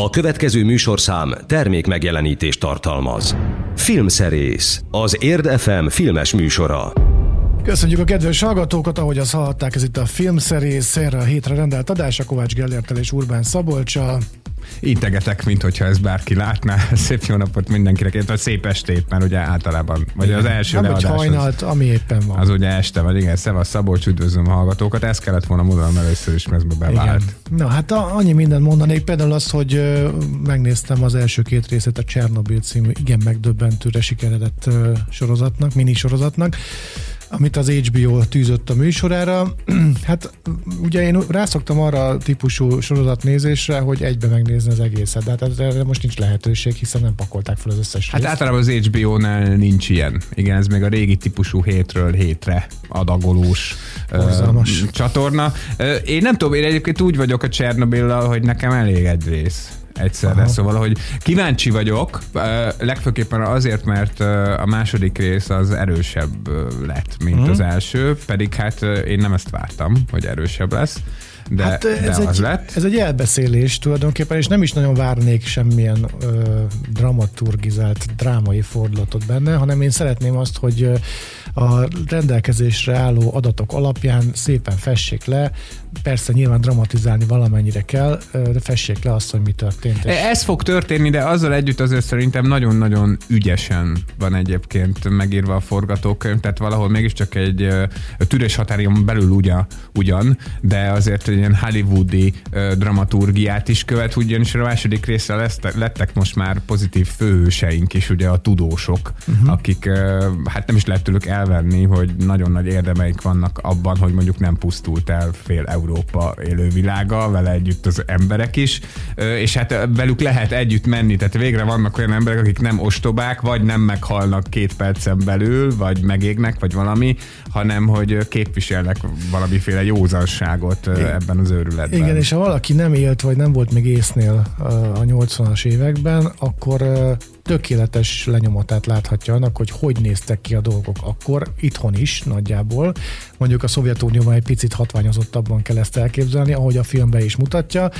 A következő műsorszám termék megjelenítést tartalmaz. Filmszerész, az Érd FM filmes műsora. Köszönjük a kedves hallgatókat, ahogy azt hallhatták, ez itt a filmszerész, erre a hétre rendelt adás, a Kovács Gellertel és Urbán Szabolcsal. Integetek, mint hogyha ez bárki látná. Szép jó napot mindenkinek, vagy szép estét, mert ugye általában, vagy igen. az első Nem, leadás. hajnalt, az, ami éppen van. Az ugye este van, igen, Szevasz Szabolcs, üdvözlöm a hallgatókat. Ezt kellett volna mondanom először is, mert ez bevált. Igen. Na hát a, annyi mindent mondanék, például az, hogy ö, megnéztem az első két részét a Csernobyl című igen megdöbbentőre sikeredett ö, sorozatnak, mini sorozatnak amit az HBO tűzött a műsorára. hát ugye én rászoktam arra a típusú sorozatnézésre, hogy egybe megnézni az egészet, de hát erre most nincs lehetőség, hiszen nem pakolták fel az összes Hát részt. általában az HBO-nál nincs ilyen. Igen, ez még a régi típusú hétről hétre adagolós uh, csatorna. Én nem tudom, én egyébként úgy vagyok a Csernobillal, hogy nekem elég egy rész egyszerre. Aha. Szóval, hogy kíváncsi vagyok, legfőképpen azért, mert a második rész az erősebb lett, mint hmm. az első, pedig hát én nem ezt vártam, hogy erősebb lesz de, hát ez, de az egy, lett. ez egy elbeszélés tulajdonképpen, és nem is nagyon várnék semmilyen ö, dramaturgizált drámai fordulatot benne, hanem én szeretném azt, hogy a rendelkezésre álló adatok alapján szépen fessék le, persze nyilván dramatizálni valamennyire kell, de fessék le azt, hogy mi történt. És... Ez fog történni, de azzal együtt azért szerintem nagyon-nagyon ügyesen van egyébként megírva a forgatókönyv, tehát valahol mégiscsak egy tűrés határion belül ugyan, ugyan, de azért egy ilyen hollywoodi dramaturgiát is követ, ugyanis a második részre lesztek, lettek most már pozitív főhőseink is, ugye a tudósok, uh-huh. akik hát nem is lehet tőlük elvenni, hogy nagyon nagy érdemeik vannak abban, hogy mondjuk nem pusztult el fél Európa élővilága, vele együtt az emberek is, és hát velük lehet együtt menni, tehát végre vannak olyan emberek, akik nem ostobák, vagy nem meghalnak két percen belül, vagy megégnek, vagy valami, hanem hogy képviselnek valamiféle józanságot ebben az őrületben. Igen, és ha valaki nem élt, vagy nem volt még észnél a 80-as években, akkor tökéletes lenyomatát láthatja annak, hogy hogy néztek ki a dolgok akkor, itthon is nagyjából. Mondjuk a Szovjetunióban egy picit hatványozottabban kell ezt elképzelni, ahogy a filmben is mutatja.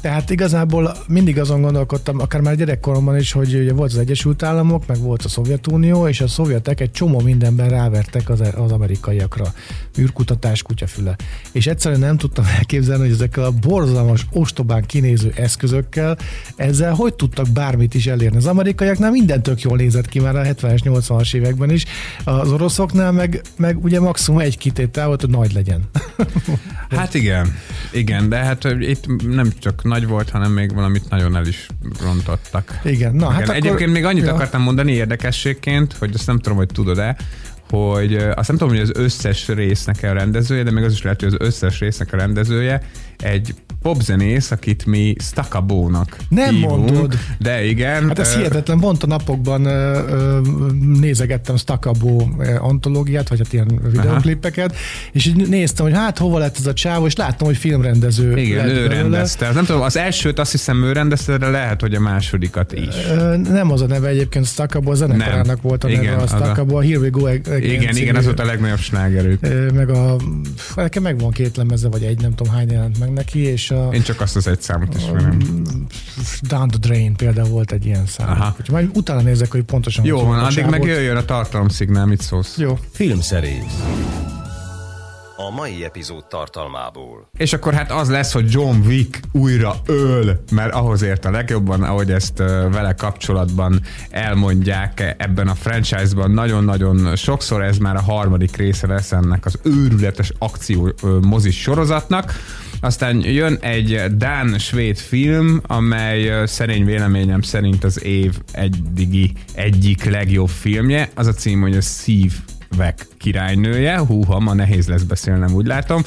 Tehát igazából mindig azon gondolkodtam, akár már gyerekkoromban is, hogy ugye volt az Egyesült Államok, meg volt a Szovjetunió, és a szovjetek egy csomó mindenben rávertek az, az amerikaiakra. űrkutatás, kutyafüle. És egyszerűen nem tudtam elképzelni, hogy ezekkel a borzalmas, ostobán kinéző eszközökkel ezzel hogy tudtak bármit is elérni. Az amerikaiaknál minden tök jól nézett ki már a 70-es, 80-as években is. Az oroszoknál meg, meg ugye maximum egy kitétel volt, hogy nagy legyen. Hát igen, igen, de hát itt nem csak nagy volt, hanem még valamit nagyon el is rontottak. Igen, na hát Igen. akkor... Egyébként még annyit ja. akartam mondani érdekességként, hogy azt nem tudom, hogy tudod-e, hogy azt nem tudom, hogy az összes résznek a rendezője, de még az is lehet, hogy az összes résznek a rendezője egy popzenész, akit mi Stakabónak Nem hívunk, mondod. De igen. Hát ez hihetetlen, pont a napokban ö, ö, nézegettem Stakabó antológiát, vagy hát ilyen videoklipeket, és így néztem, hogy hát hova lett ez a csávó, és láttam, hogy filmrendező Igen, ő belőle. rendezte. Nem tudom, az elsőt azt hiszem ő rendezte, de lehet, hogy a másodikat is. Ö, nem az a neve egyébként Stakabó, a zenekarának volt a neve igen, a Stakabó, a Here We Go Again Igen, igen, az volt a legnagyobb slágerük. Meg a, nekem megvan két lemeze, vagy egy, nem tudom hány jelent meg neki, és a... Én csak azt az egy számot ismerem. Down the Drain például volt egy ilyen szám. Aha. Úgyhogy majd utána nézek, hogy pontosan... Jó van, addig meg jöjjön a tartalomszignál, mit szólsz? Jó. Filmszerész a mai epizód tartalmából. És akkor hát az lesz, hogy John Wick újra öl, mert ahhoz ért a legjobban, ahogy ezt vele kapcsolatban elmondják ebben a franchise-ban nagyon-nagyon sokszor, ez már a harmadik része lesz ennek az őrületes akció mozis sorozatnak. Aztán jön egy Dán-svéd film, amely szerény véleményem szerint az év eddigi egyik legjobb filmje. Az a cím, hogy a Szív Vek királynője. Húha, ma nehéz lesz beszélnem, úgy látom.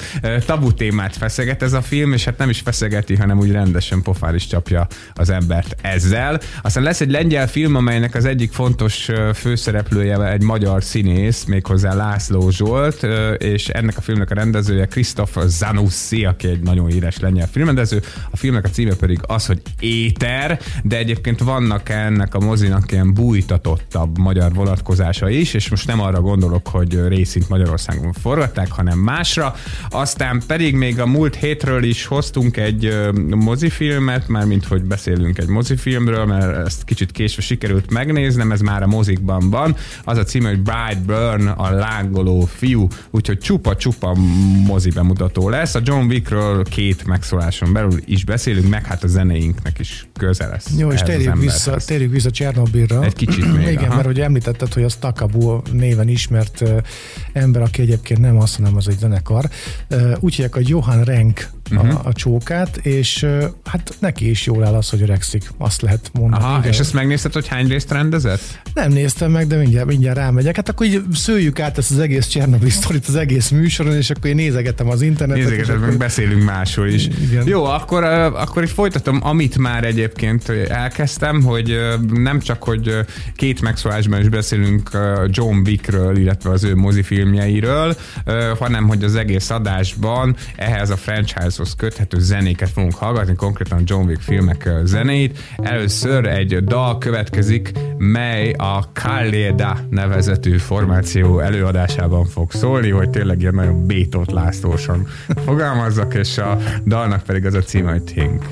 Tabu témát feszeget ez a film, és hát nem is feszegeti, hanem úgy rendesen pofár is csapja az embert ezzel. Aztán lesz egy lengyel film, amelynek az egyik fontos főszereplője egy magyar színész, méghozzá László Zsolt, és ennek a filmnek a rendezője Christoph Zanussi, aki egy nagyon híres lengyel filmrendező. A filmnek a címe pedig az, hogy Éter, de egyébként vannak ennek a mozinak ilyen bújtatottabb magyar vonatkozása is, és most nem arra gondolok, dolog, hogy részint Magyarországon forgatták, hanem másra. Aztán pedig még a múlt hétről is hoztunk egy mozifilmet, már mint hogy beszélünk egy mozifilmről, mert ezt kicsit késve sikerült megnéznem, ez már a mozikban van. Az a címe, hogy Brightburn, a lángoló fiú, úgyhogy csupa-csupa mozi bemutató lesz. A John Wickről két megszóláson belül is beszélünk, meg hát a zenéinknek is közel lesz. Jó, és térjük vissza, térjük vissza Csernobylra. Egy kicsit még. Igen, aha. mert ugye említetted, hogy az Takabu néven ismert ember, aki egyébként nem azt, hanem az egy zenekar. Úgy hívják, hogy Johan Renk uh-huh. a, mhm. a csókát, és hát neki is jól áll az, hogy öregszik, azt lehet mondani. Aha, és ezt megnézted, hogy hány részt rendezett? Nem néztem meg, de mindjárt, mindjárt rámegyek. Hát akkor így szőjük át ezt az egész Csernobyl sztorit az egész műsoron, és akkor én nézegetem az internetet. Nézegetem, akkor... beszélünk máshol is. Igen. Jó, akkor, akkor így folytatom, amit már egyébként elkezdtem, hogy nem csak, hogy két megszólásban is beszélünk John Wickről, illetve az ő mozifilmjeiről, hanem hogy az egész adásban ehhez a franchise-hoz köthető zenéket fogunk hallgatni, konkrétan John Wick filmek zenét. Először egy dal következik, mely a Kalleda nevezetű formáció előadásában fog szólni, hogy tényleg ilyen nagyon Bétót Lászlósan fogalmazzak, és a dalnak pedig az a címe, hogy Think.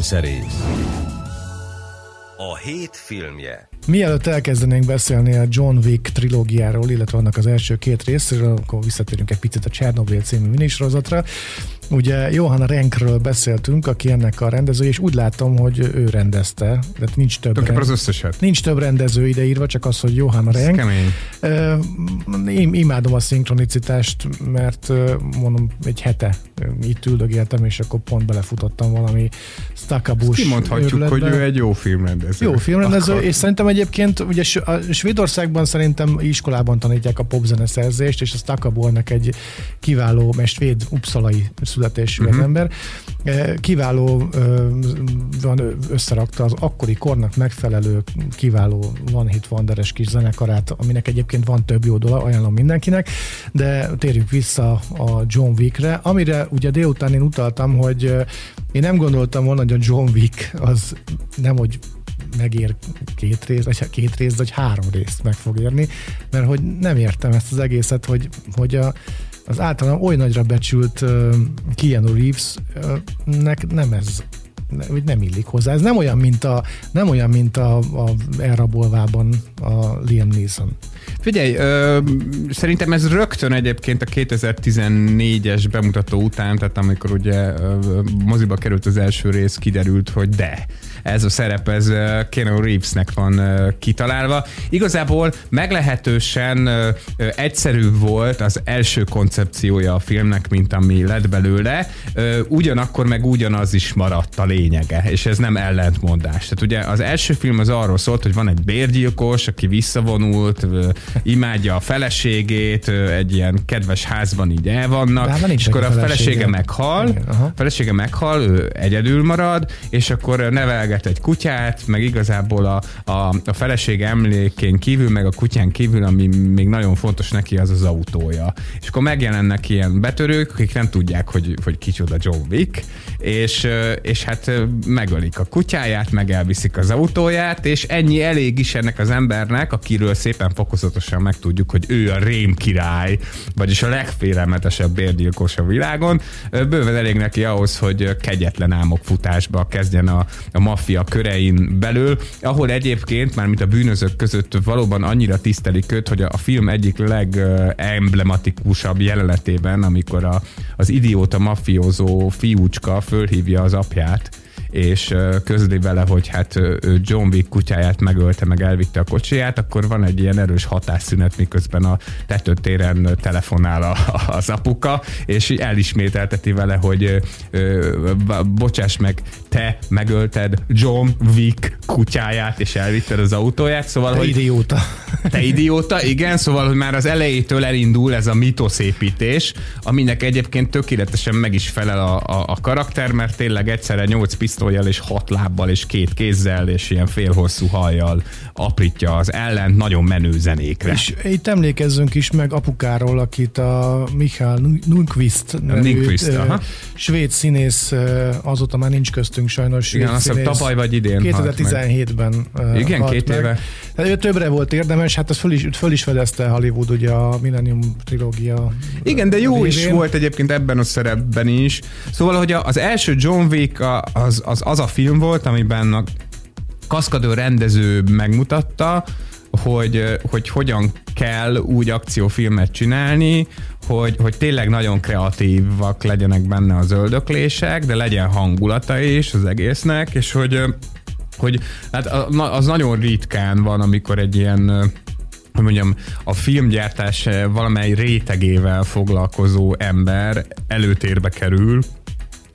Filmszerész A hét filmje Mielőtt elkezdenénk beszélni a John Wick trilógiáról, illetve annak az első két részéről, akkor visszatérünk egy picit a Chernobyl című minisorozatra. Ugye Johanna Renkről beszéltünk, aki ennek a rendező, és úgy látom, hogy ő rendezte, de nincs több, rend... az összeset. nincs több rendező ideírva, csak az, hogy Johanna Renk. kemény. Én imádom a szinkronicitást, mert mondom, egy hete itt üldögéltem, és akkor pont belefutottam valami Stakabus Kimondhatjuk, hogy ő egy jó filmrendező. Jó filmrendező, akkor... és szerintem egyébként ugye a Svédországban szerintem iskolában tanítják a popzeneszerzést, és a Stakabornak egy kiváló, mert svéd upszalai születésű uh-huh. az mhm. ember, kiváló van összerakta az akkori kornak megfelelő kiváló Van Hit Wanderes kis zenekarát, aminek egyébként van több jó dolog, ajánlom mindenkinek, de térjünk vissza a John Wickre, amire ugye délután én utaltam, hogy én nem gondoltam volna, hogy a John Wick az nem, hogy megér két rész, vagy két rész, vagy három részt meg fog érni, mert hogy nem értem ezt az egészet, hogy, hogy a, az általán oly nagyra becsült uh, Keanu Reeves-nek nem ez hogy nem illik hozzá. Ez nem olyan, mint a, nem olyan, mint a, a elrabolvában a Liam Neeson. Figyelj, ö, szerintem ez rögtön egyébként a 2014-es bemutató után, tehát amikor ugye ö, moziba került az első rész, kiderült, hogy de ez a szerep, ez Keanu Reevesnek van kitalálva. Igazából meglehetősen egyszerű volt az első koncepciója a filmnek, mint ami lett belőle, ugyanakkor meg ugyanaz is maradt a lényege, és ez nem ellentmondás. Tehát ugye az első film az arról szólt, hogy van egy bérgyilkos, aki visszavonult, imádja a feleségét, egy ilyen kedves házban így el vannak, és akkor a felesége meghal, a felesége meghal, ő egyedül marad, és akkor nevel nevelget egy kutyát, meg igazából a, a, a feleség emlékén kívül, meg a kutyán kívül, ami még nagyon fontos neki, az az autója. És akkor megjelennek ilyen betörők, akik nem tudják, hogy, hogy kicsoda John Wick, és, és hát megölik a kutyáját, meg elviszik az autóját, és ennyi elég is ennek az embernek, akiről szépen fokozatosan megtudjuk, hogy ő a rém király, vagyis a legfélelmetesebb bérgyilkos a világon. Bőven elég neki ahhoz, hogy kegyetlen álmok futásba kezdjen a, a maffia körein belül, ahol egyébként már mint a bűnözők között valóban annyira tisztelik őt, hogy a, a film egyik legemblematikusabb jelenetében, amikor a, az idióta mafiózó fiúcska fölhívja az apját, és közli vele, hogy hát ő John Wick kutyáját megölte, meg elvitte a kocsiját, akkor van egy ilyen erős hatásszünet, miközben a tetőtéren telefonál a, az apuka, és elismételteti vele, hogy bocsáss meg, te megölted John Wick kutyáját, és elvitted az autóját, szóval, te hogy... idióta. Te idióta, igen, szóval, hogy már az elejétől elindul ez a mitoszépítés, aminek egyébként tökéletesen meg is felel a, a, a karakter, mert tényleg egyszerre nyolc pisztolyjal és hat lábbal és két kézzel és ilyen félhosszú hajjal aprítja az ellent nagyon menő zenékre. És itt emlékezzünk is meg apukáról, akit a Michael Nunquist Nunquist, svéd színész, azóta már nincs köztünk sajnos. Igen, azt hiszem tavaly vagy idén 2017-ben Igen, két meg. éve. Tehát ő többre volt érdemes, hát az föl is, föl is fedezte Hollywood ugye a Millennium trilógia. Igen, de jó révén. is volt egyébként ebben a szerepben is. Szóval, hogy az első John Wick az, az, az a film volt, amiben a kaszkadőr rendező megmutatta, hogy, hogy hogyan kell úgy akciófilmet csinálni, hogy, hogy tényleg nagyon kreatívak legyenek benne az öldöklések, de legyen hangulata is az egésznek, és hogy, hogy hát az nagyon ritkán van, amikor egy ilyen hogy mondjam, a filmgyártás valamely rétegével foglalkozó ember előtérbe kerül,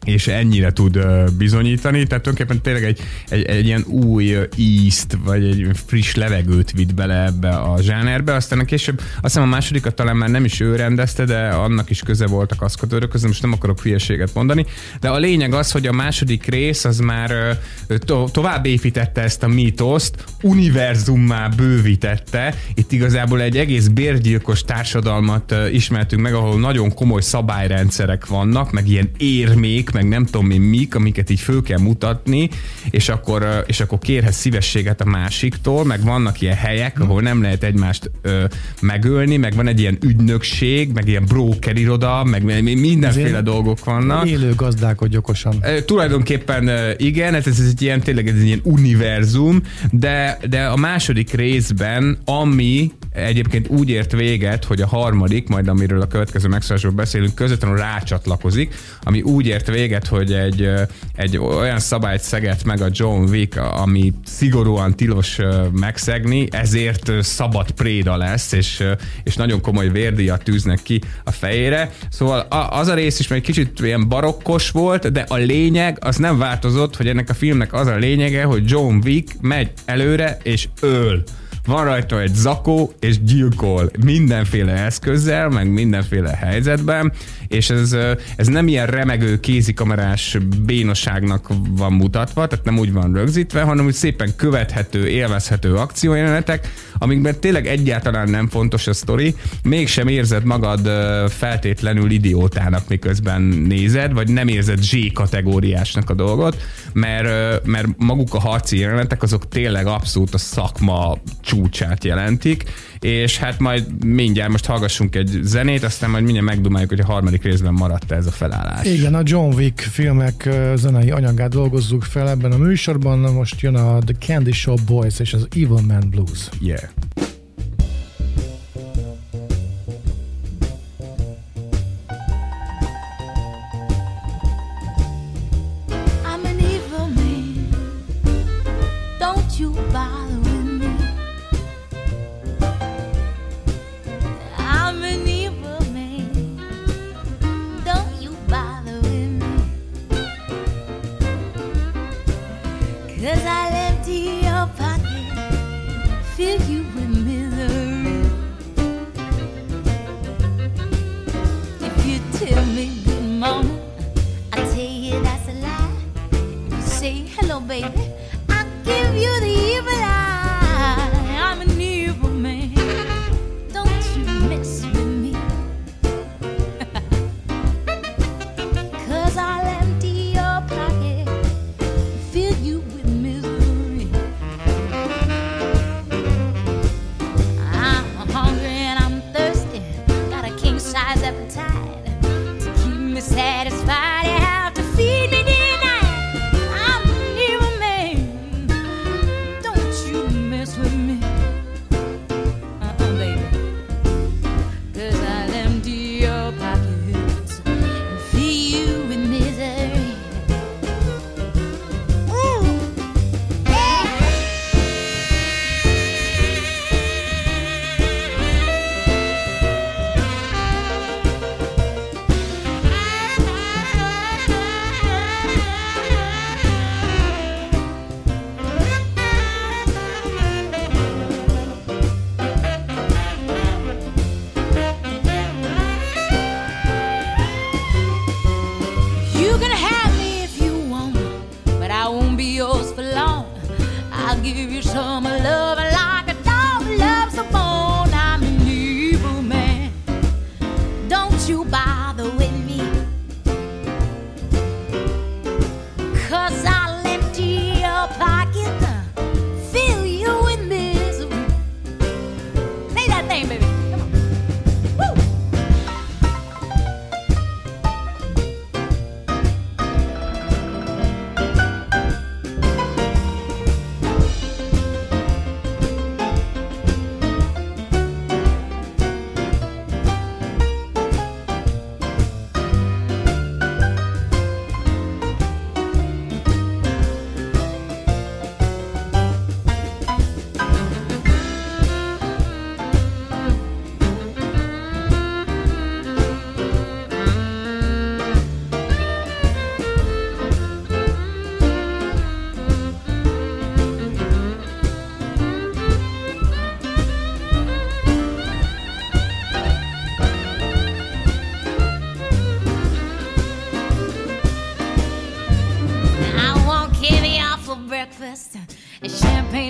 és ennyire tud bizonyítani, tehát tulajdonképpen tényleg egy, egy, egy ilyen új ízt, vagy egy friss levegőt vitt bele ebbe a zsánerbe, aztán a később, azt hiszem a másodikat talán már nem is ő rendezte, de annak is köze volt a kaszkadőrök között, most nem akarok hülyeséget mondani, de a lényeg az, hogy a második rész az már to- tovább építette ezt a mítoszt, univerzummá bővítette, itt igazából egy egész bérgyilkos társadalmat ismertünk meg, ahol nagyon komoly szabályrendszerek vannak, meg ilyen érmék, meg nem tudom mi mik, amiket így föl kell mutatni, és akkor, és akkor kérhez szívességet a másiktól, meg vannak ilyen helyek, ahol nem lehet egymást ö, megölni, meg van egy ilyen ügynökség, meg ilyen broker iroda, meg mindenféle dolgok vannak. Élő gazdálkodj okosan. E, tulajdonképpen igen, ez, ez egy ilyen tényleg ez egy ilyen univerzum, de, de a második részben, ami egyébként úgy ért véget, hogy a harmadik, majd amiről a következő megszólásról beszélünk, közvetlenül rácsatlakozik, ami úgy ért véget, hogy egy, egy olyan szabályt szeget meg a John Wick, ami szigorúan tilos megszegni, ezért szabad préda lesz, és, és nagyon komoly vérdíjat tűznek ki a fejére. Szóval az a rész is egy kicsit ilyen barokkos volt, de a lényeg az nem változott, hogy ennek a filmnek az a lényege, hogy John Wick megy előre és öl van rajta egy zakó, és gyilkol mindenféle eszközzel, meg mindenféle helyzetben, és ez, ez nem ilyen remegő kézikamerás bénosságnak van mutatva, tehát nem úgy van rögzítve, hanem úgy szépen követhető, élvezhető akciójelenetek, amikben tényleg egyáltalán nem fontos a sztori, mégsem érzed magad feltétlenül idiótának, miközben nézed, vagy nem érzed Z kategóriásnak a dolgot, mert, mert maguk a harci jelenetek azok tényleg abszolút a szakma csúcsát jelentik, és hát majd mindjárt most hallgassunk egy zenét, aztán majd mindjárt megdumáljuk, hogy a harmadik részben maradt ez a felállás. Igen, a John Wick filmek zenei anyagát dolgozzuk fel ebben a műsorban, most jön a The Candy Shop Boys és az Evil Man Blues. Yeah.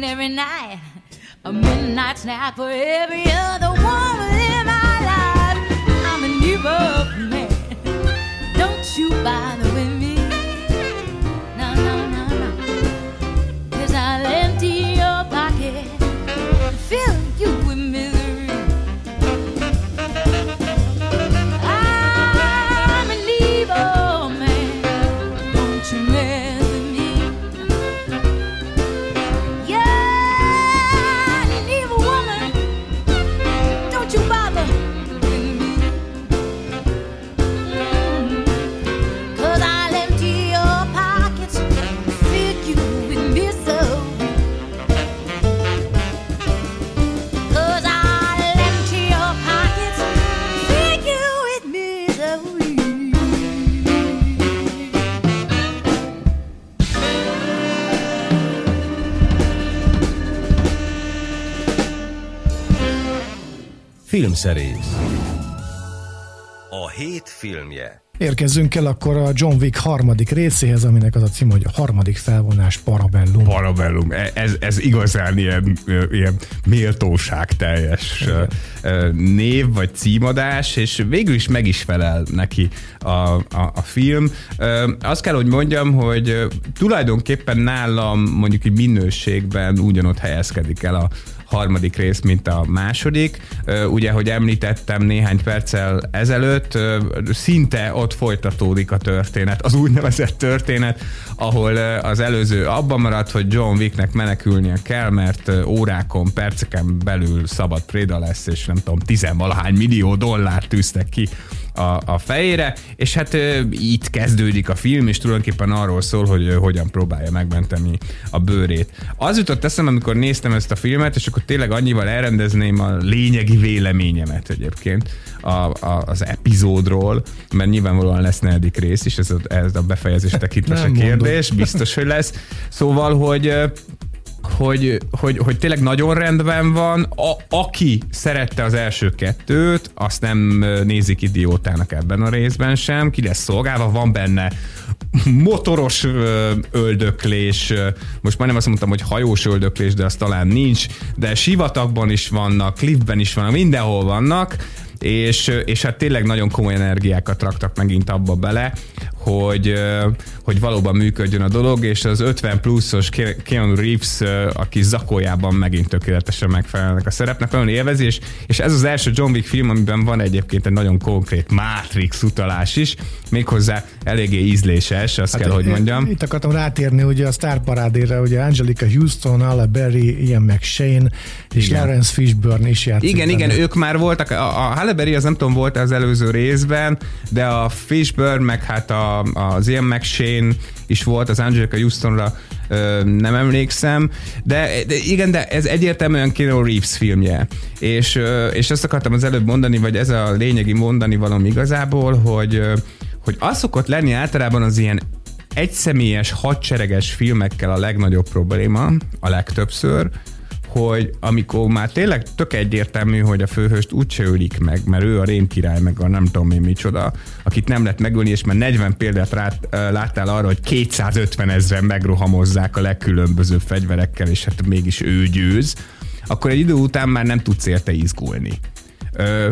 Every night, a midnight snack for every other woman in my life. I'm an evil man. Don't you bother Filmszerész A hét filmje Érkezzünk el akkor a John Wick harmadik részéhez, aminek az a cím, hogy a harmadik felvonás Parabellum. Parabellum, E- ez, ez igazán ilyen, ilyen méltóság teljes név vagy címadás, és végül is meg is felel neki a, a, a film. Azt kell, hogy mondjam, hogy tulajdonképpen nálam mondjuk így minőségben ugyanott helyezkedik el a harmadik rész, mint a második. Ugye, hogy említettem néhány perccel ezelőtt, szinte ott folytatódik a történet, az úgynevezett történet, ahol az előző abban maradt, hogy John Wicknek menekülnie kell, mert órákon, perceken belül szabad préda lesz, és nem tudom, tizenvalahány millió dollárt tűztek ki a, a fejére, és hát ö, itt kezdődik a film, és tulajdonképpen arról szól, hogy ö, hogyan próbálja megmenteni a bőrét. Az jutott eszembe, amikor néztem ezt a filmet, és akkor tényleg annyival elrendezném a lényegi véleményemet egyébként a, a, az epizódról, mert nyilvánvalóan lesz negyedik rész is, ez a, ez a befejezés tekintve kérdés, biztos, hogy lesz. Szóval, hogy hogy, hogy, hogy tényleg nagyon rendben van. A, aki szerette az első kettőt, azt nem nézik idiótának ebben a részben sem. Ki lesz szolgálva, van benne motoros öldöklés, most majdnem azt mondtam, hogy hajós öldöklés, de az talán nincs, de sivatagban is vannak, cliffben is vannak, mindenhol vannak, és, és hát tényleg nagyon komoly energiákat raktak megint abba bele, hogy, hogy valóban működjön a dolog, és az 50 pluszos Ke- Keanu Reeves, aki zakójában megint tökéletesen megfelelnek a szerepnek, nagyon élvezi, és, és ez az első John Wick film, amiben van egyébként egy nagyon konkrét Matrix utalás is, méghozzá eléggé ízléses, azt hát kell, hogy mondjam. Itt akartam rátérni ugye a sztárparádére, ugye Angelica Houston, Alla Berry, Ian McShane és Igen. Lawrence Fishburne is játszik. Igen, igen, benne. ők már voltak, a, a Halle Berry az nem tudom, volt az előző részben, de a Fishburne, meg hát a, az Ian McShane is volt, az Angelica Houstonra ö, nem emlékszem, de, de igen, de ez egyértelműen Keanu Reeves filmje. És, ö, és azt akartam az előbb mondani, vagy ez a lényegi mondani valami igazából, hogy, ö, hogy az szokott lenni általában az ilyen egyszemélyes, hadsereges filmekkel a legnagyobb probléma, a legtöbbször, hogy amikor már tényleg tök egyértelmű, hogy a főhőst úgyse ölik meg, mert ő a rémkirály, meg a nem tudom én micsoda, akit nem lehet megölni, és már 40 példát rát, láttál arra, hogy 250 ezeren megrohamozzák a legkülönbözőbb fegyverekkel, és hát mégis ő győz, akkor egy idő után már nem tudsz érte izgulni. Ö,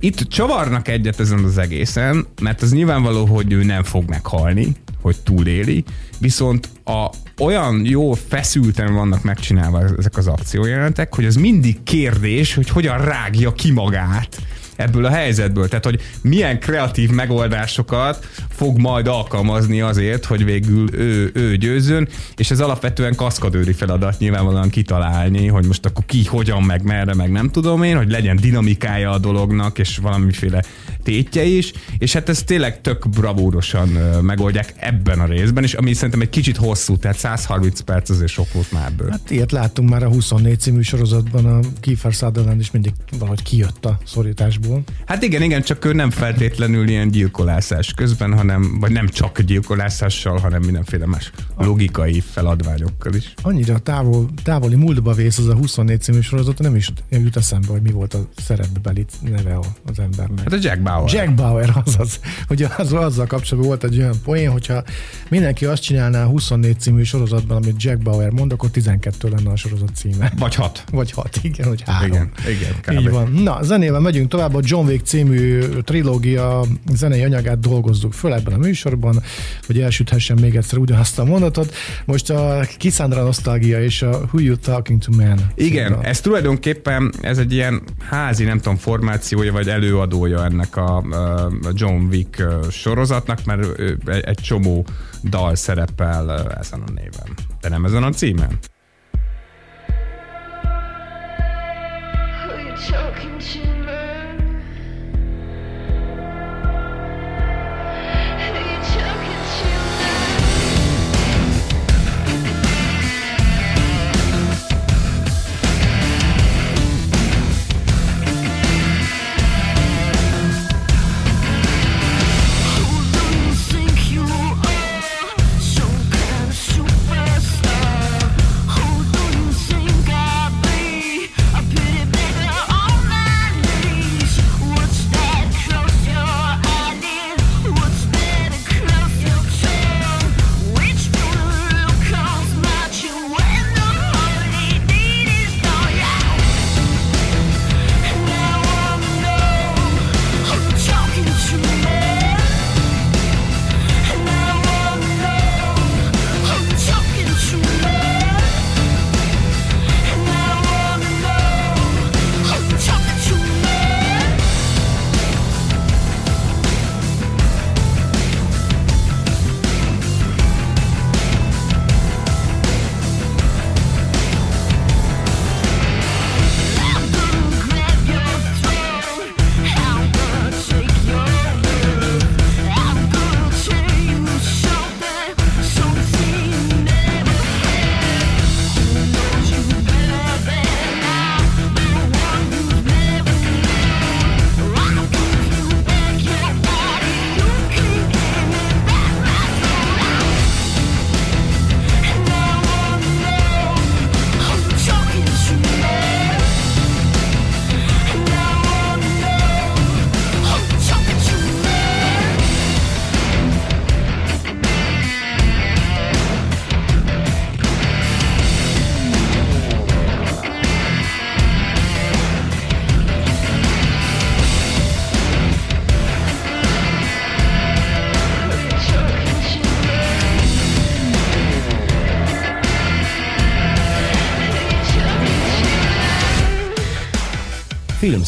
itt csavarnak egyet ezen az egészen, mert az nyilvánvaló, hogy ő nem fog meghalni, hogy túléli, viszont a, olyan jó feszülten vannak megcsinálva ezek az akciójelenetek, hogy az mindig kérdés, hogy hogyan rágja ki magát ebből a helyzetből. Tehát, hogy milyen kreatív megoldásokat fog majd alkalmazni azért, hogy végül ő, ő győzön, és ez alapvetően kaszkadőri feladat nyilvánvalóan kitalálni, hogy most akkor ki, hogyan, meg merre, meg nem tudom én, hogy legyen dinamikája a dolognak, és valamiféle tétje is, és hát ez tényleg tök bravúrosan megoldják ebben a részben, és ami szerintem egy kicsit hosszú, tehát 130 perc azért sok volt már ebből. Hát ilyet láttunk már a 24 című sorozatban, a Kiefer Sutherland is mindig valahogy kijött a szorításból. Hát igen, igen, csak ő nem feltétlenül ilyen gyilkolászás közben, hanem, vagy nem csak gyilkolászással, hanem mindenféle más logikai feladványokkal is. Annyira távol, távoli múltba vész az a 24 című sorozat, nem is jut eszembe, hogy mi volt a szerepbeli neve az embernek. Hát a Jack Bauer. Jack Bauer, azaz. Hogy az, azzal kapcsolatban volt egy olyan poén, hogyha mindenki azt csinálná a 24 című sorozatban, amit Jack Bauer mond, akkor 12 lenne a sorozat címe. Vagy hat. Vagy 6, igen, hogy 3. Igen, igen, kb. Így van. Na, zenével megyünk tovább. A John Wick című trilógia zenei anyagát dolgozzuk föl ebben a műsorban, hogy elsüthessen még egyszer ugyanazt a mondatot. Most a Kisandra Nostalgia és a Who You Talking to Man. Igen, címre. ez tulajdonképpen ez egy ilyen házi, nem tudom, formációja vagy előadója ennek a, a John Wick sorozatnak, mert egy, csomó dal szerepel ezen a néven. De nem ezen a címen? Who you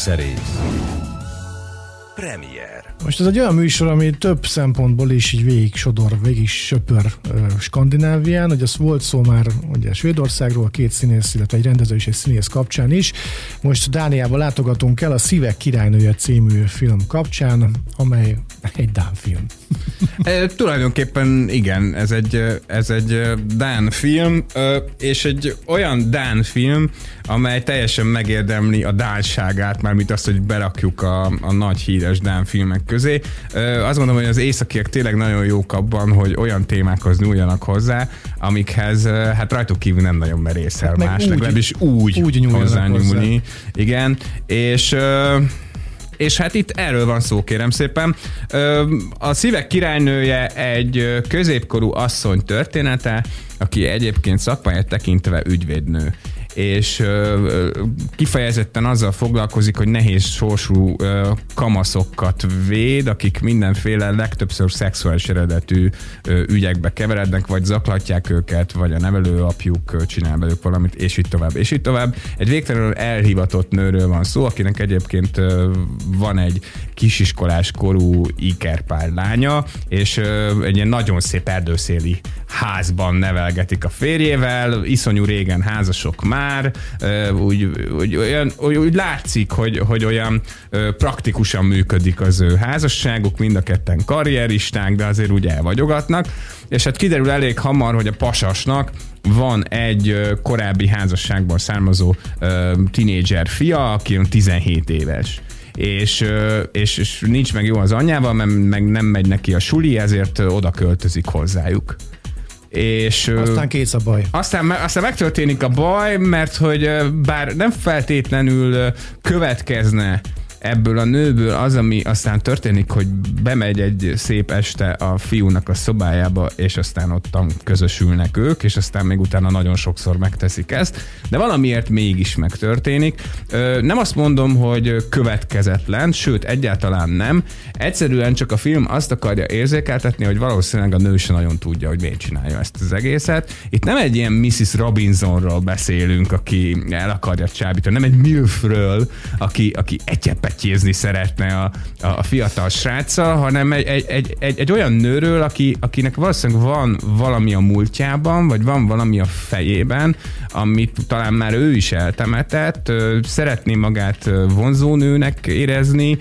Filmszerész. Premier. Most ez egy olyan műsor, ami több szempontból is így végig sodor, végig söpör ö, Skandinávián, hogy az volt szó már ugye Svédországról, két színész, illetve egy rendező és egy színész kapcsán is. Most Dániába látogatunk el a Szívek királynője című film kapcsán, amely egy Dán film. E, tulajdonképpen igen, ez egy, ez egy Dán film, és egy olyan Dán film, amely teljesen megérdemli a dánságát, mármint azt, hogy berakjuk a, a nagy híres Dán filmek közé. Azt gondolom, hogy az északiek tényleg nagyon jók abban, hogy olyan témákhoz nyúljanak hozzá, amikhez hát rajtuk kívül nem nagyon merészel Hát más, legalábbis úgy, úgy nyúljanak hozzányúlni. Igen, és és hát itt erről van szó, kérem szépen. A szívek királynője egy középkorú asszony története, aki egyébként szakmáját tekintve ügyvédnő és kifejezetten azzal foglalkozik, hogy nehéz sorsú ö, kamaszokat véd, akik mindenféle legtöbbször szexuális eredetű ügyekbe keverednek, vagy zaklatják őket, vagy a nevelőapjuk ö, csinál belőlük valamit, és így tovább, és így tovább. Egy végtelenül elhivatott nőről van szó, akinek egyébként van egy kisiskolás korú ikerpár lánya, és egy ilyen nagyon szép erdőszéli házban nevelgetik a férjével, iszonyú régen házasok már, úgy, úgy, olyan, úgy, úgy látszik, hogy, hogy olyan praktikusan működik az ő házasságuk, mind a ketten karrieristák, de azért úgy elvagyogatnak, és hát kiderül elég hamar, hogy a pasasnak van egy korábbi házasságból származó tinédzser fia, aki 17 éves és, és, és nincs meg jó az anyjával, mert meg nem megy neki a suli, ezért oda költözik hozzájuk. És Aztán kész a baj. aztán, aztán megtörténik a baj, mert hogy bár nem feltétlenül következne ebből a nőből az, ami aztán történik, hogy bemegy egy szép este a fiúnak a szobájába, és aztán ottan közösülnek ők, és aztán még utána nagyon sokszor megteszik ezt, de valamiért mégis megtörténik. Nem azt mondom, hogy következetlen, sőt, egyáltalán nem. Egyszerűen csak a film azt akarja érzékeltetni, hogy valószínűleg a nő se nagyon tudja, hogy miért csinálja ezt az egészet. Itt nem egy ilyen Mrs. Robinsonról beszélünk, aki el akarja csábítani, nem egy milfről, aki, aki egyepetjézni szeretne a, a, fiatal sráccal, hanem egy, egy, egy, egy, olyan nőről, aki, akinek valószínűleg van valami a múltjában, vagy van valami a fejében, amit talán már ő is eltemetett, szeretné magát vonzónőnek érezni,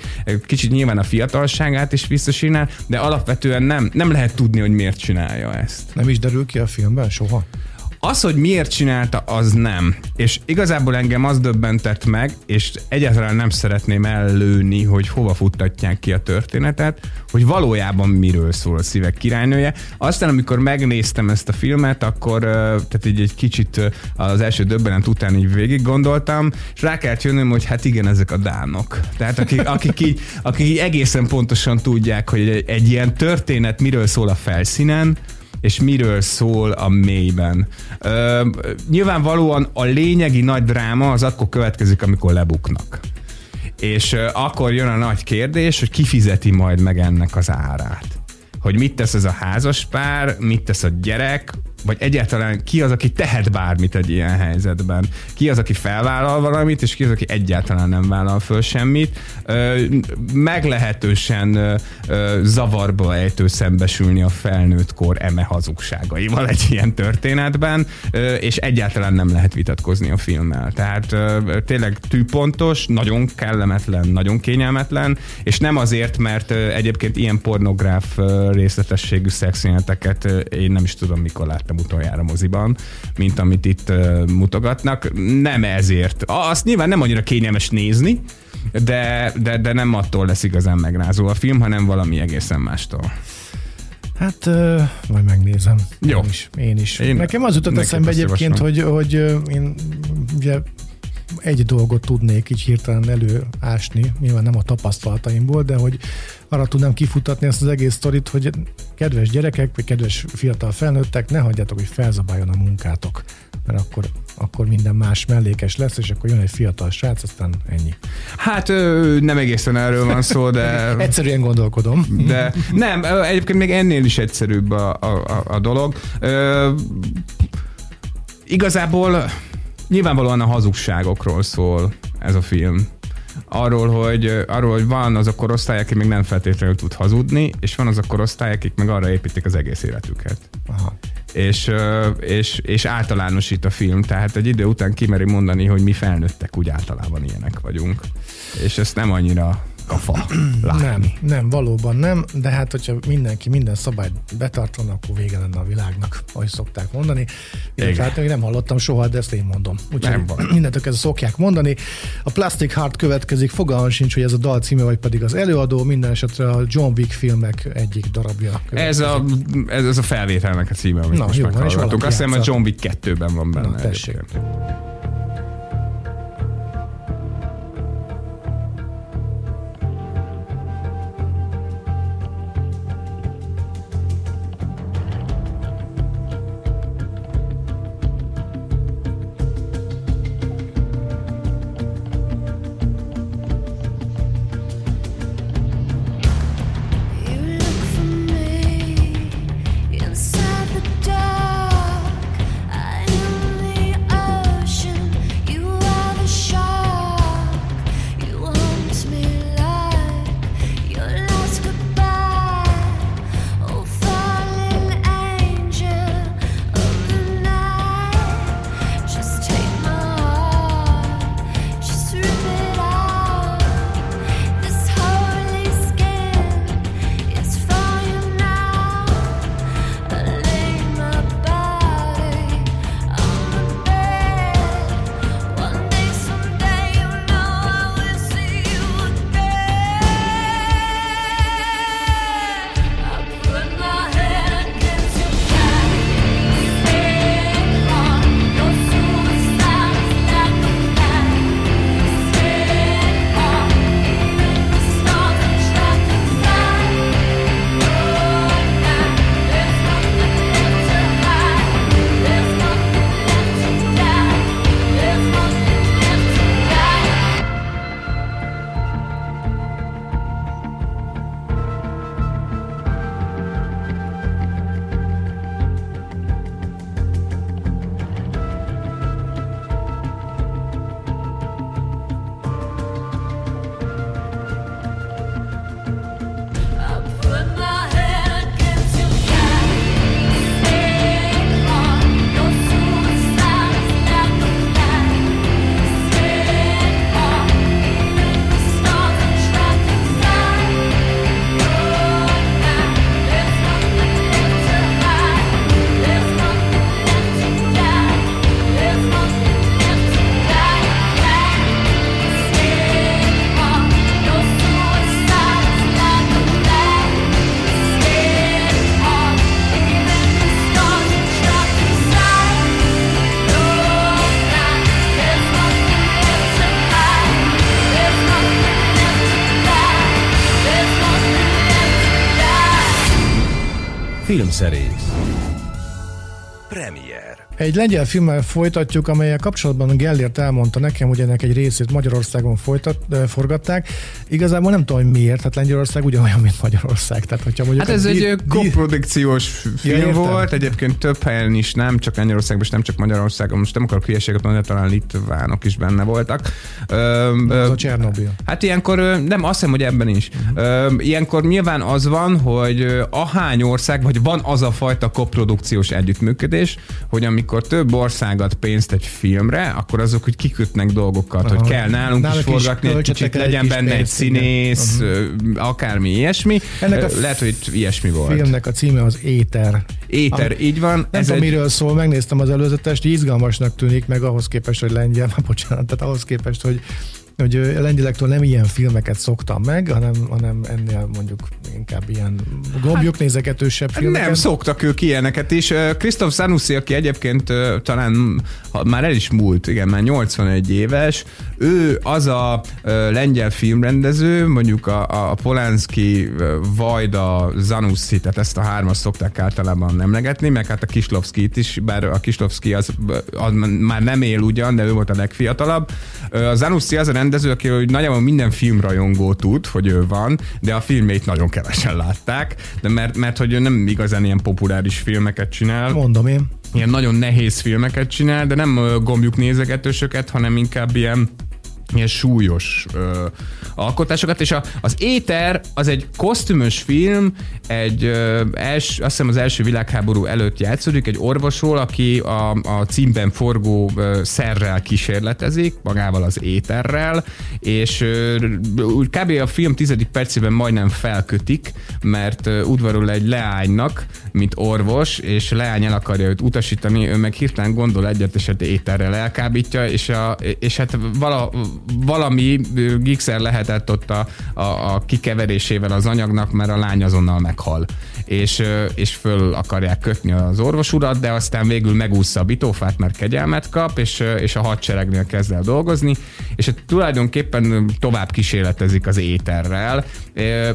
kicsit nyilván a fiatalságát is visszasínál, de alapvetően nem, nem lehet tudni, hogy miért csinálja ezt. Nem is derül ki a filmben soha? Az, hogy miért csinálta, az nem. És igazából engem az döbbentett meg, és egyáltalán nem szeretném ellőni, hogy hova futtatják ki a történetet, hogy valójában miről szól a szívek királynője. Aztán, amikor megnéztem ezt a filmet, akkor tehát így egy kicsit az első döbbenet után így végig gondoltam, és rá kellett jönnöm, hogy hát igen, ezek a dánok. Tehát akik, akik, így, akik így egészen pontosan tudják, hogy egy, egy ilyen történet miről szól a felszínen, és miről szól a mélyben. Ö, nyilvánvalóan a lényegi nagy dráma az akkor következik, amikor lebuknak. És akkor jön a nagy kérdés, hogy ki fizeti majd meg ennek az árát. Hogy mit tesz ez a házaspár, mit tesz a gyerek, vagy egyáltalán ki az, aki tehet bármit egy ilyen helyzetben. Ki az, aki felvállal valamit, és ki az, aki egyáltalán nem vállal föl semmit. Meglehetősen zavarba ejtő szembesülni a felnőtt kor eme hazugságaival egy ilyen történetben, és egyáltalán nem lehet vitatkozni a filmmel. Tehát tényleg tűpontos, nagyon kellemetlen, nagyon kényelmetlen, és nem azért, mert egyébként ilyen pornográf részletességű szexjeleneteket én nem is tudom, mikor láttam utoljára moziban, mint amit itt mutogatnak. Nem ezért. Azt nyilván nem annyira kényelmes nézni, de, de, de nem attól lesz igazán megrázó a film, hanem valami egészen mástól. Hát, ö, majd megnézem. Jó. Én is. Én is. Én Nekem az jutott eszembe egyébként, hogy, hogy én ugye egy dolgot tudnék így hirtelen előásni, nyilván nem a tapasztalataimból, de hogy arra tudnám kifutatni ezt az egész sztorit, hogy kedves gyerekek, vagy kedves fiatal felnőttek, ne hagyjátok, hogy felzabáljon a munkátok, mert akkor, akkor minden más mellékes lesz, és akkor jön egy fiatal srác, aztán ennyi. Hát nem egészen erről van szó, de... Egyszerűen gondolkodom. De nem, egyébként még ennél is egyszerűbb a, a, a, dolog. Igazából nyilvánvalóan a hazugságokról szól ez a film. arról, hogy, arról, hogy van az a korosztály, aki még nem feltétlenül tud hazudni, és van az a korosztály, akik meg arra építik az egész életüket. Aha. És, és, és általánosít a film, tehát egy idő után kimeri mondani, hogy mi felnőttek úgy általában ilyenek vagyunk. És ezt nem annyira kafa látni. Nem, nem, valóban nem, de hát, hogyha mindenki minden szabályt betartana, akkor vége lenne a világnak, ahogy szokták mondani. Igen. Hát még nem hallottam soha, de ezt én mondom. Úgyhogy mindentől kezdve szokják mondani. A Plastic Heart következik, fogalmam sincs, hogy ez a dal címe, vagy pedig az előadó, minden esetre a John Wick filmek egyik darabja. Ez a, ez, ez a felvételnek a címe, amit Na, most jó meghallgattunk. Azt hiszem, a. John Wick 2-ben van benne. Na, tessék. egyébként. Left to die. Filmszerész. Premier. Egy lengyel filmmel folytatjuk, amelyel kapcsolatban Gellért elmondta nekem, hogy ennek egy részét Magyarországon folytat, forgatták. Igazából nem tudom, hogy miért, hát Lengyelország ugyanolyan, mint Magyarország. Tehát, hogyha mondjuk Hát ez egy di- koprodukciós film értem. volt, egyébként több helyen is, nem csak Lengyelországban, és nem csak Magyarországon, most nem akarok hülyeséget mondani, talán litvánok is benne voltak. Ö, ö, az a Csernobil. Hát ilyenkor, nem, azt hiszem, hogy ebben is. Ö, Ilyenkor nyilván az van, hogy ahány ország, vagy van az a fajta koprodukciós együttműködés, hogy amikor több ország ad pénzt egy filmre, akkor azok úgy kikötnek dolgokat, Aha. hogy kell nálunk Náluk is is forgatni, egy költsetek kicsit egy legyen kis benne egy színész, ö, akármi ilyesmi. Ennek a Lehet, hogy ilyesmi volt. filmnek a címe az Éter. Éter, így van. Nem ez tudom, egy, miről szól, megnéztem az előzetest, izgalmasnak tűnik, meg ahhoz képest, hogy lengyel, bocsánat, tehát ahhoz képest, hogy hogy lengyelektől nem ilyen filmeket szoktam meg, hanem, hanem ennél mondjuk inkább ilyen gombjuk nézegetősebb filmeket. Hát nem, szoktak ők ilyeneket is. Krisztof Zanussi, aki egyébként talán már el is múlt, igen, már 81 éves, ő az a lengyel filmrendező, mondjuk a, a Polanski, Vajda, Zanussi, tehát ezt a hármas szokták általában emlegetni, meg hát a Kislovskit is, bár a Kislovski az, az már nem él ugyan, de ő volt a legfiatalabb. A Zanussi az a rendező, aki hogy nagyjából minden filmrajongó tud, hogy ő van, de a filmét nagyon kevesen látták, de mert, mert hogy ő nem igazán ilyen populáris filmeket csinál Mondom én. ilyen nagyon nehéz filmeket csinál, de nem gombjuk nézegetősöket, hanem inkább ilyen ilyen súlyos ö, alkotásokat, és a, az Éter az egy kosztümös film, egy ö, els, azt hiszem az első világháború előtt játszódik, egy orvosról, aki a, a címben forgó ö, szerrel kísérletezik, magával az éterrel, és ö, úgy kb. a film tizedik percében majdnem felkötik, mert ö, udvarol egy leánynak, mint orvos, és leány el akarja őt utasítani, ő meg hirtelen gondol egyet, és hát éterrel elkábítja, és, a, és hát vala, valami gigszer lehetett ott a, a, a kikeverésével az anyagnak, mert a lány azonnal meghal. És, és föl akarják kötni az orvos de aztán végül megúszza a bitófát, mert kegyelmet kap, és, és a hadseregnél kezd el dolgozni, és hát tulajdonképpen tovább kísérletezik az éterrel.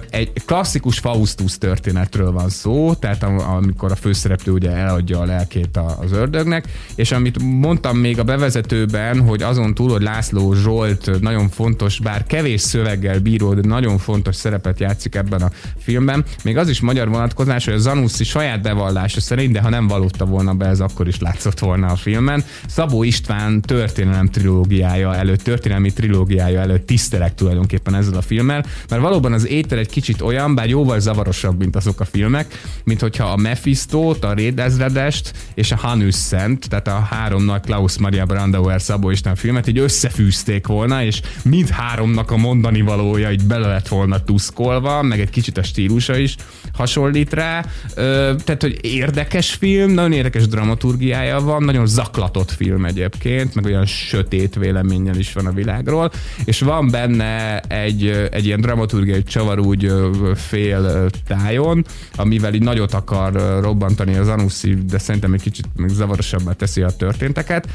Egy klasszikus Faustus történetről van szó, tehát am- amikor a főszereplő ugye eladja a lelkét az ördögnek, és amit mondtam még a bevezetőben, hogy azon túl, hogy László Zsolt nagyon fontos, bár kevés szöveggel bíró, de nagyon fontos szerepet játszik ebben a filmben, még az is magyar vonatkozás, hogy a Zanussi saját bevallása szerint, de ha nem valóta volna be, ez akkor is látszott volna a filmen. Szabó István történelem trilógiája előtt, történelmi trilógiája előtt tisztelek tulajdonképpen ezzel a filmmel, mert valóban az étel egy kicsit olyan, bár jóval zavarosabb, mint azok a filmek, mint hogyha a Mephistot, a Réd ezredest és a Hanusszent, tehát a három nagy Klaus Maria Brandauer Szabó István filmet így összefűzték volna, és mind háromnak a mondani valója így bele lett volna tuszkolva, meg egy kicsit a stílusa is hasonlít rá. Ö, tehát, hogy érdekes film, nagyon érdekes dramaturgiája van, nagyon zaklatott film egyébként, meg olyan sötét véleménnyel is van a világról, és van benne egy, egy ilyen dramaturgiai csavar úgy fél tájon, amivel így nagyot akar robbantani az Anuszi, de szerintem egy kicsit még zavarosabbá teszi a történteket.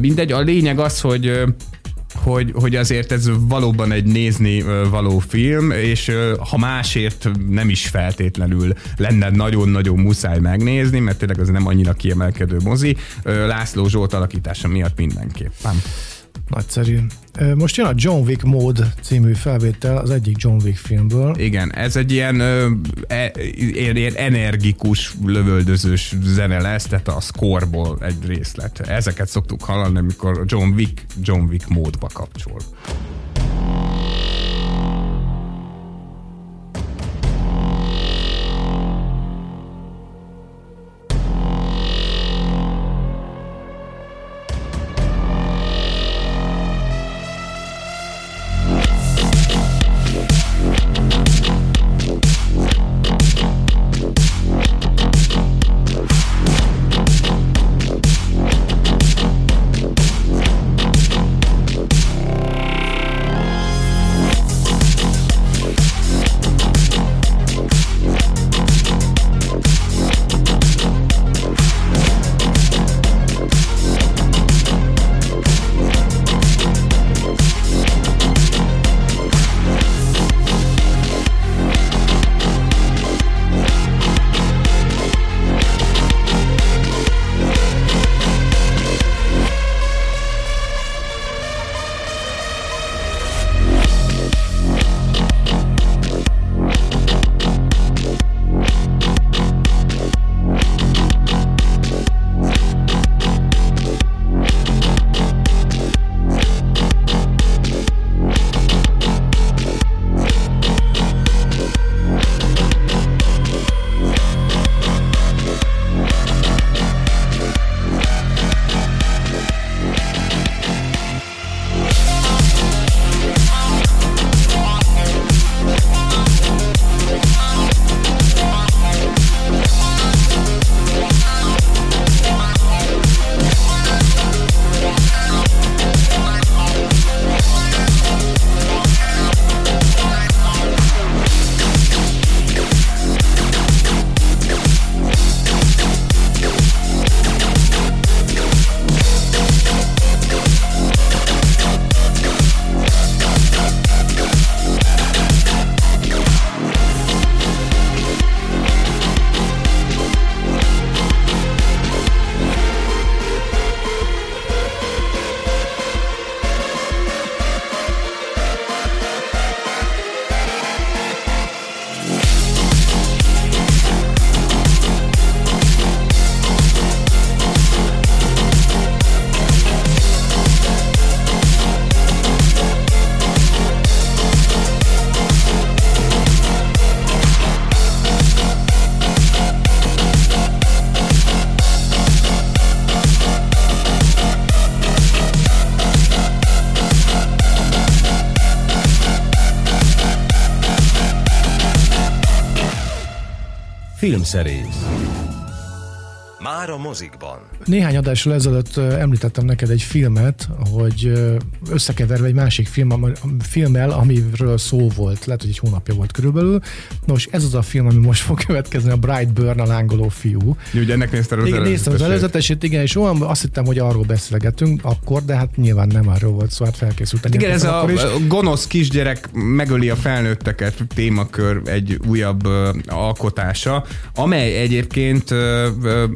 Mindegy, a lényeg az, hogy hogy, hogy azért ez valóban egy nézni való film, és ha másért nem is feltétlenül lenne nagyon-nagyon muszáj megnézni, mert tényleg az nem annyira kiemelkedő mozi, László Zsolt alakítása miatt mindenképpen. Nagyszerű. Most jön a John Wick Mode című felvétel az egyik John Wick filmből. Igen, ez egy ilyen, e, ilyen, ilyen energikus, lövöldözős zene lesz, tehát a scoreból egy részlet. Ezeket szoktuk hallani, amikor John Wick, John Wick módba kapcsol. Filmszerész. Már a mozikban. Néhány adással ezelőtt említettem neked egy filmet, hogy összekeverve egy másik film, filmmel, amiről szó volt, lehet, hogy egy hónapja volt körülbelül. Nos, ez az a film, ami most fog következni, a Brightburn, a lángoló fiú. Ugye ennek nézted az Igen, néztem az előzetesét? igen, és olyan azt hittem, hogy arról beszélgetünk akkor, de hát nyilván nem arról volt szó, hát felkészültem. Igen, ez a is. gonosz kisgyerek megöli a felnőtteket témakör egy újabb alkotása, amely egyébként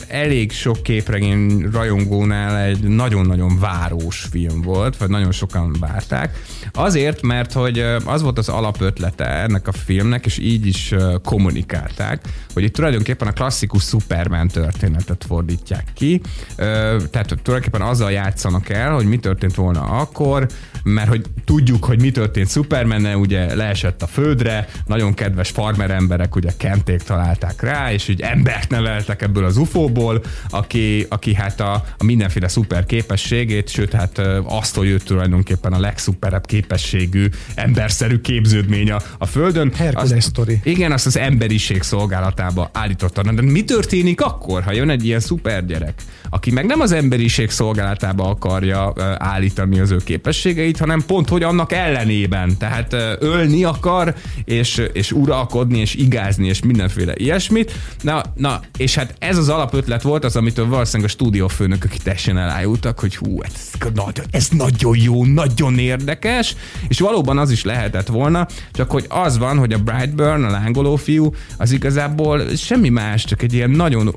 elég sok képregény rajongónál egy nagyon-nagyon város film volt, vagy nagyon sokan várták. Azért, mert hogy az volt az alapötlete ennek a filmnek, és így is kommunikálták, hogy itt tulajdonképpen a klasszikus Superman történetet fordítják ki, tehát tulajdonképpen azzal játszanak el, hogy mi történt volna akkor, mert hogy tudjuk, hogy mi történt Superman, ugye leesett a földre, nagyon kedves farmer emberek ugye kenték találták rá, és úgy embert neveltek ebből az UFO-ból, aki, aki hát a, a mindenféle szuper képességét, sőt hát azt, hogy ő tulajdonképpen a legszuperebb képességű emberszerű képződmény a, a földön. Herkules sztori. igen, azt az emberiség szolgálatába állította. De mi történik akkor, ha jön egy ilyen szuper gyerek, aki meg nem az emberiség szolgálatába akarja állítani az ő képességeit, hanem pont, hogy annak ellenében. Tehát ölni akar, és, és uralkodni, és igázni, és mindenféle ilyesmit. Na, na, és hát ez az alapötlet volt az, amitől valószínűleg a stúdiófőnökök itt teljesen elájultak, hogy hú, ez, nagy- ez nagyon jó, nagyon érdekes, és valóban az is lehetett volna, csak hogy az van, hogy a Brightburn, a lángoló fiú, az igazából semmi más, csak egy ilyen nagyon,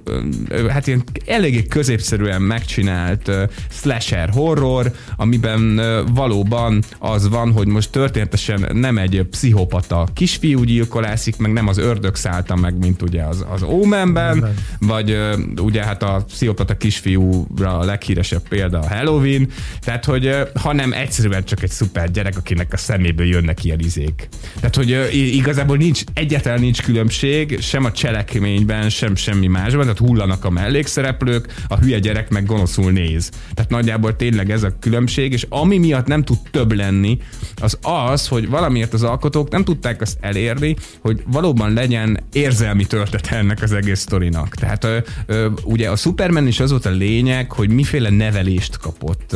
hát ilyen eléggé középszerűen megcsinált slasher horror, amiben valóban az van, hogy most történetesen nem egy pszichopata kisfiú gyilkolászik, meg nem az ördög szállta meg, mint ugye az, az Omenben, vagy ugye hát a pszichopata kisfiúra a leghíresebb példa a Halloween, tehát hogy hanem egyszerűen csak egy szuper gyerek, akinek a szeméből jönnek ilyen izék. Tehát, hogy igazából nincs, egyáltalán nincs különbség, sem a cselekményben, sem semmi másban, tehát hullanak a mellékszereplők, a hülye gyerek meg gonoszul néz. Tehát nagyjából tényleg ez a különbség, és ami miatt nem tud több lenni, az az, hogy valamiért az alkotók nem tudták azt elérni, hogy valóban legyen érzelmi töltete ennek az egész sztorinak. Tehát ö, ö, ugye a Superman is az volt a lényeg, hogy miféle nevelést kapott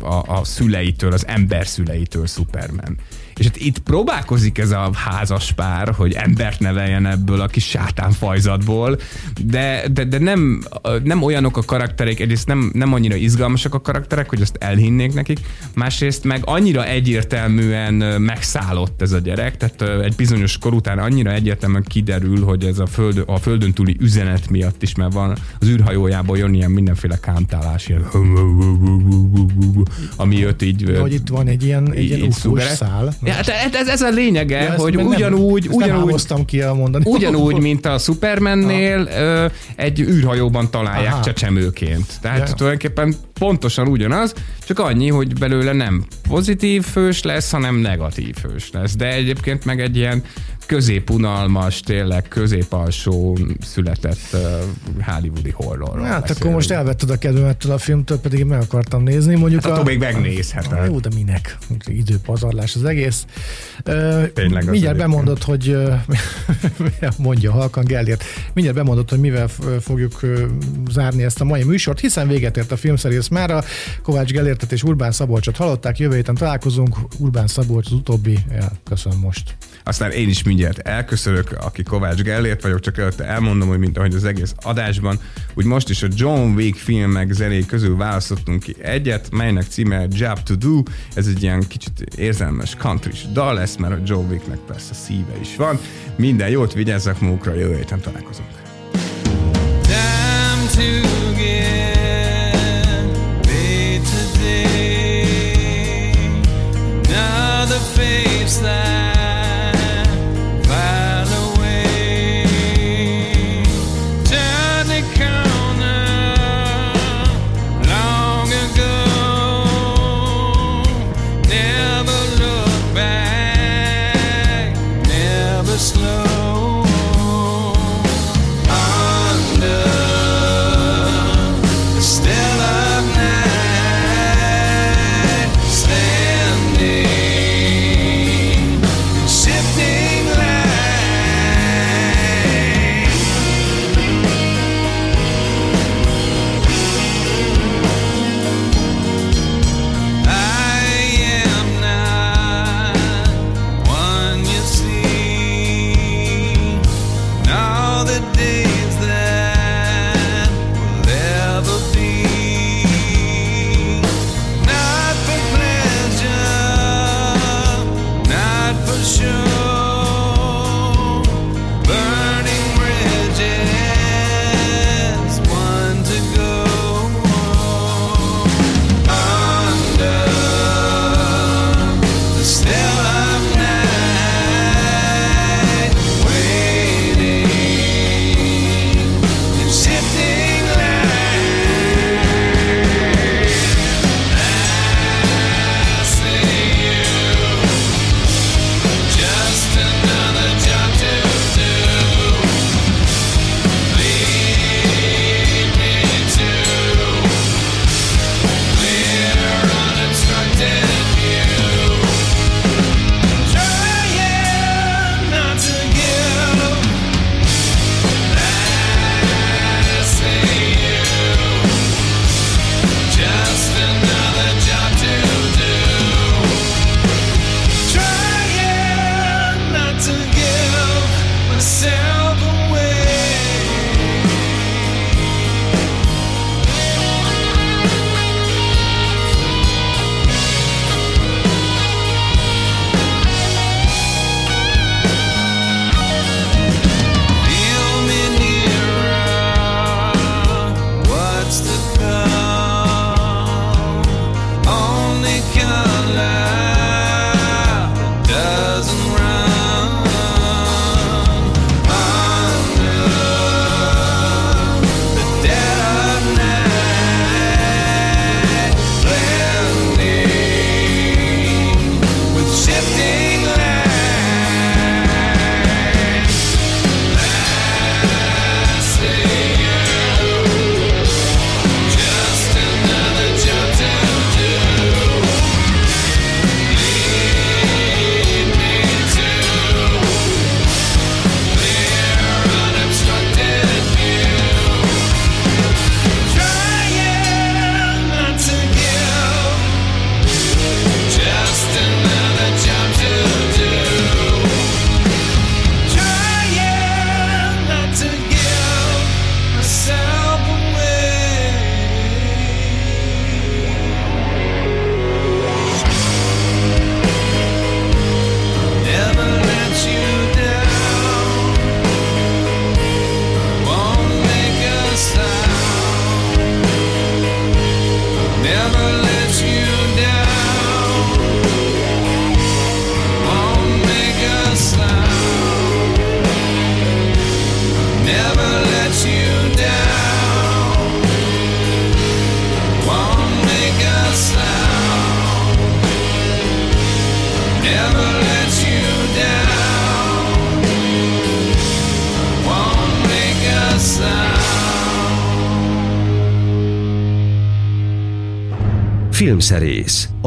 a, a szüleitől, az ember szüleitől Superman. És hát itt próbálkozik ez a házas pár, hogy embert neveljen ebből a kis sátánfajzatból, de, de, de nem, nem olyanok a karakterek, egyrészt nem, nem annyira izgalmasak a karakterek, hogy azt elhinnék nekik, másrészt meg annyira egyértelműen megszállott ez a gyerek, tehát egy bizonyos kor után annyira egyértelműen kiderül, hogy ez a, föld, a földön túli üzenet miatt is, mert van az űrhajójából jön ilyen mindenféle kántálás, ilyen ami jött így hogy itt van egy ilyen, egy ilyen szál. Ja, hát ez, ez a lényege, Ja, hogy nem- ugyanúgy, nem ugyanúgy, hoztam ki a mondani. ugyanúgy, mint a Supermannél ö, egy űrhajóban találják Aha. csecsemőként. Tehát Ja. tulajdonképpen pontosan ugyanaz, csak annyi, hogy belőle nem pozitív fős lesz, hanem negatív fős lesz. De egyébként meg egy ilyen középunalmas, tényleg középalsó született uh, hollywoodi horrorról Hát akkor beszélünk. most elvetted a kedvemettől a filmtől, pedig én meg akartam nézni. Mondjuk Hát a... még megnézheted. Jó, de minek? Időpazarlás az egész. Ö, Tényleg az mindjárt bemondod, hogy mondja halkan Gellért, mindjárt bemondod, hogy mivel fogjuk zárni ezt a mai műsort, hiszen véget ért a filmszerész mára. Kovács Gellértet és Urbán Szabolcsot hallották, jövő héten találkozunk. Urbán Szabolcs az utóbbi, ja, köszönöm most. Aztán én is mindjárt elköszönök, aki Kovács Gellért vagyok, csak előtte elmondom, hogy mint ahogy az egész adásban, úgy most is a John Wick filmek zenéi közül választottunk ki egyet, melynek címe Job to Do, ez egy ilyen kicsit érzelmes country dal lesz, mert a John Wicknek persze szíve is van. Minden jót, vigyázzak magukra, jövő héten találkozunk. time to get paid today. Another face that